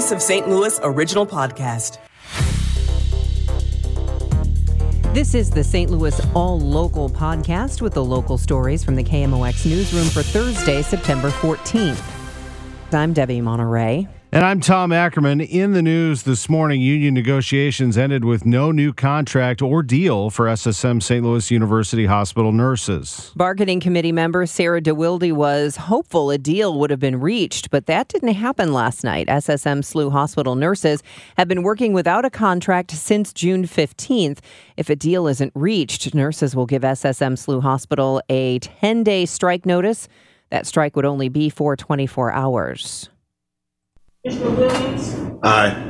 Voice of St. Louis original podcast. This is the St. Louis All Local podcast with the local stories from the KMOX newsroom for Thursday, September 14th. I'm Debbie Monterrey. And I'm Tom Ackerman. In the news this morning, union negotiations ended with no new contract or deal for SSM St. Louis University Hospital nurses. Bargaining committee member Sarah DeWilde was hopeful a deal would have been reached, but that didn't happen last night. SSM SLU Hospital nurses have been working without a contract since June 15th. If a deal isn't reached, nurses will give SSM SLU Hospital a 10 day strike notice. That strike would only be for 24 hours. Commissioner Williams? Aye.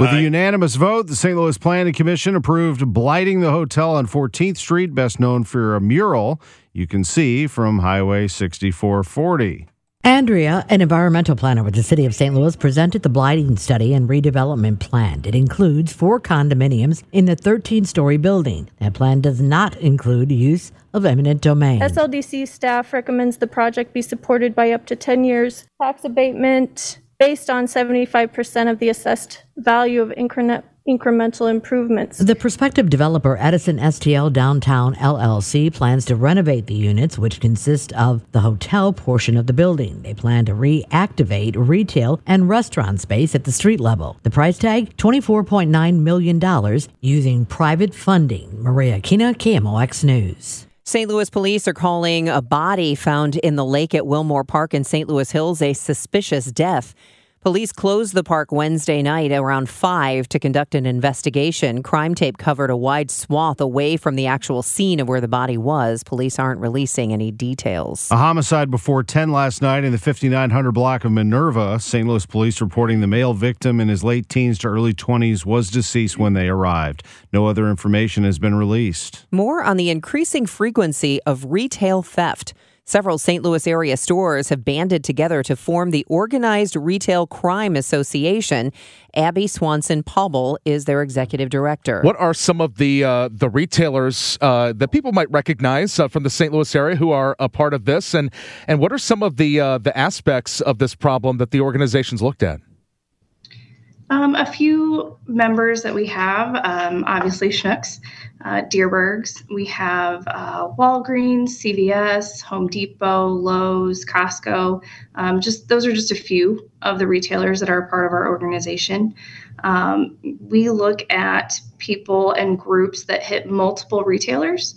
With a unanimous vote, the St. Louis Planning Commission approved blighting the hotel on 14th Street, best known for a mural you can see from Highway 6440. Andrea, an environmental planner with the City of St. Louis, presented the blighting study and redevelopment plan. It includes four condominiums in the 13 story building. That plan does not include use of eminent domain. SLDC staff recommends the project be supported by up to 10 years tax abatement based on 75% of the assessed value of increment, incremental improvements. The prospective developer Edison STL Downtown LLC plans to renovate the units, which consist of the hotel portion of the building. They plan to reactivate retail and restaurant space at the street level. The price tag $24.9 million using private funding. Maria Kina, KMOX News. St. Louis police are calling a body found in the lake at Willmore Park in St. Louis Hills a suspicious death. Police closed the park Wednesday night around 5 to conduct an investigation. Crime tape covered a wide swath away from the actual scene of where the body was. Police aren't releasing any details. A homicide before 10 last night in the 5900 block of Minerva. St. Louis police reporting the male victim in his late teens to early 20s was deceased when they arrived. No other information has been released. More on the increasing frequency of retail theft. Several St. Louis area stores have banded together to form the Organized Retail Crime Association. Abby Swanson Pobble is their executive director. What are some of the uh, the retailers uh, that people might recognize uh, from the St. Louis area who are a part of this, and and what are some of the uh, the aspects of this problem that the organization's looked at? Um, a few members that we have, um, obviously Schnucks, uh, Dierbergs. We have uh, Walgreens, CVS, Home Depot, Lowe's, Costco. Um, just those are just a few of the retailers that are part of our organization. Um, we look at people and groups that hit multiple retailers.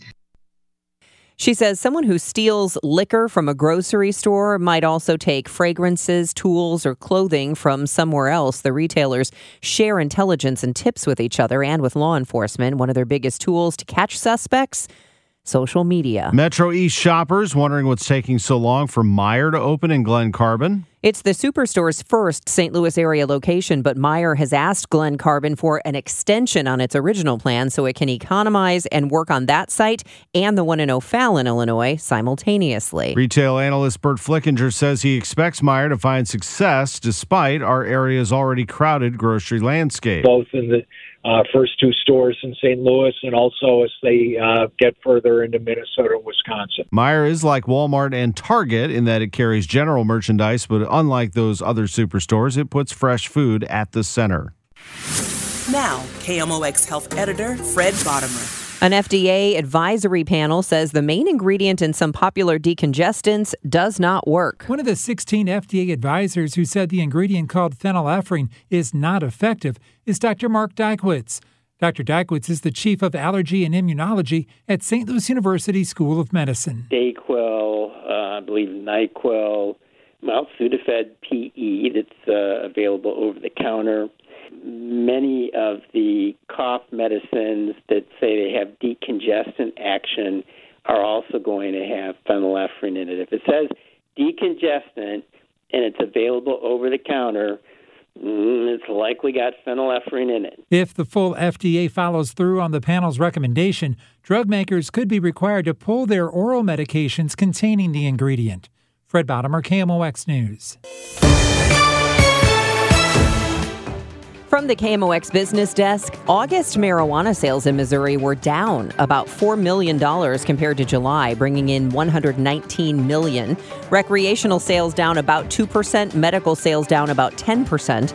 She says someone who steals liquor from a grocery store might also take fragrances, tools, or clothing from somewhere else. The retailers share intelligence and tips with each other and with law enforcement. One of their biggest tools to catch suspects social media. Metro East shoppers wondering what's taking so long for Meijer to open in Glen Carbon. It's the Superstore's first St. Louis area location, but Meijer has asked Glen Carbon for an extension on its original plan so it can economize and work on that site and the one in O'Fallon, Illinois, simultaneously. Retail analyst Burt Flickinger says he expects Meijer to find success despite our area's already crowded grocery landscape. Both in the uh, first two stores in St. Louis and also as they uh, get further into Minnesota and Wisconsin. Meijer is like Walmart and Target in that it carries general merchandise, but unlike those other superstores, it puts fresh food at the center. Now, KMOX Health Editor Fred Bodimer. An FDA advisory panel says the main ingredient in some popular decongestants does not work. One of the 16 FDA advisors who said the ingredient called phenylephrine is not effective is Dr. Mark Dykewicz. Dr. Dykewicz is the chief of allergy and immunology at St. Louis University School of Medicine. Dayquil, uh, I believe NyQuil, Mount Sudafed PE that's uh, available over the counter. Many of the cough medicines that say they have decongestant action are also going to have phenylephrine in it. If it says decongestant and it's available over the counter, mm, it's likely got phenylephrine in it. If the full FDA follows through on the panel's recommendation, drug makers could be required to pull their oral medications containing the ingredient. Fred Bodimer, KMOX News. From the KMOX business desk, August marijuana sales in Missouri were down about $4 million compared to July, bringing in 119 million. Recreational sales down about 2%, medical sales down about 10%.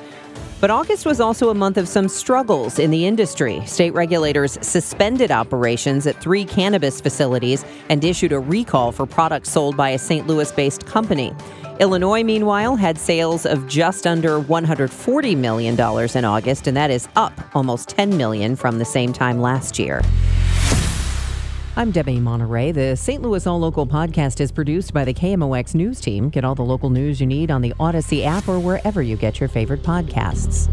But August was also a month of some struggles in the industry. State regulators suspended operations at three cannabis facilities and issued a recall for products sold by a St. Louis based company. Illinois, meanwhile, had sales of just under $140 million in August, and that is up almost 10 million from the same time last year. I'm Debbie Monterrey. The St. Louis All Local podcast is produced by the KMOX News Team. Get all the local news you need on the Odyssey app or wherever you get your favorite podcasts.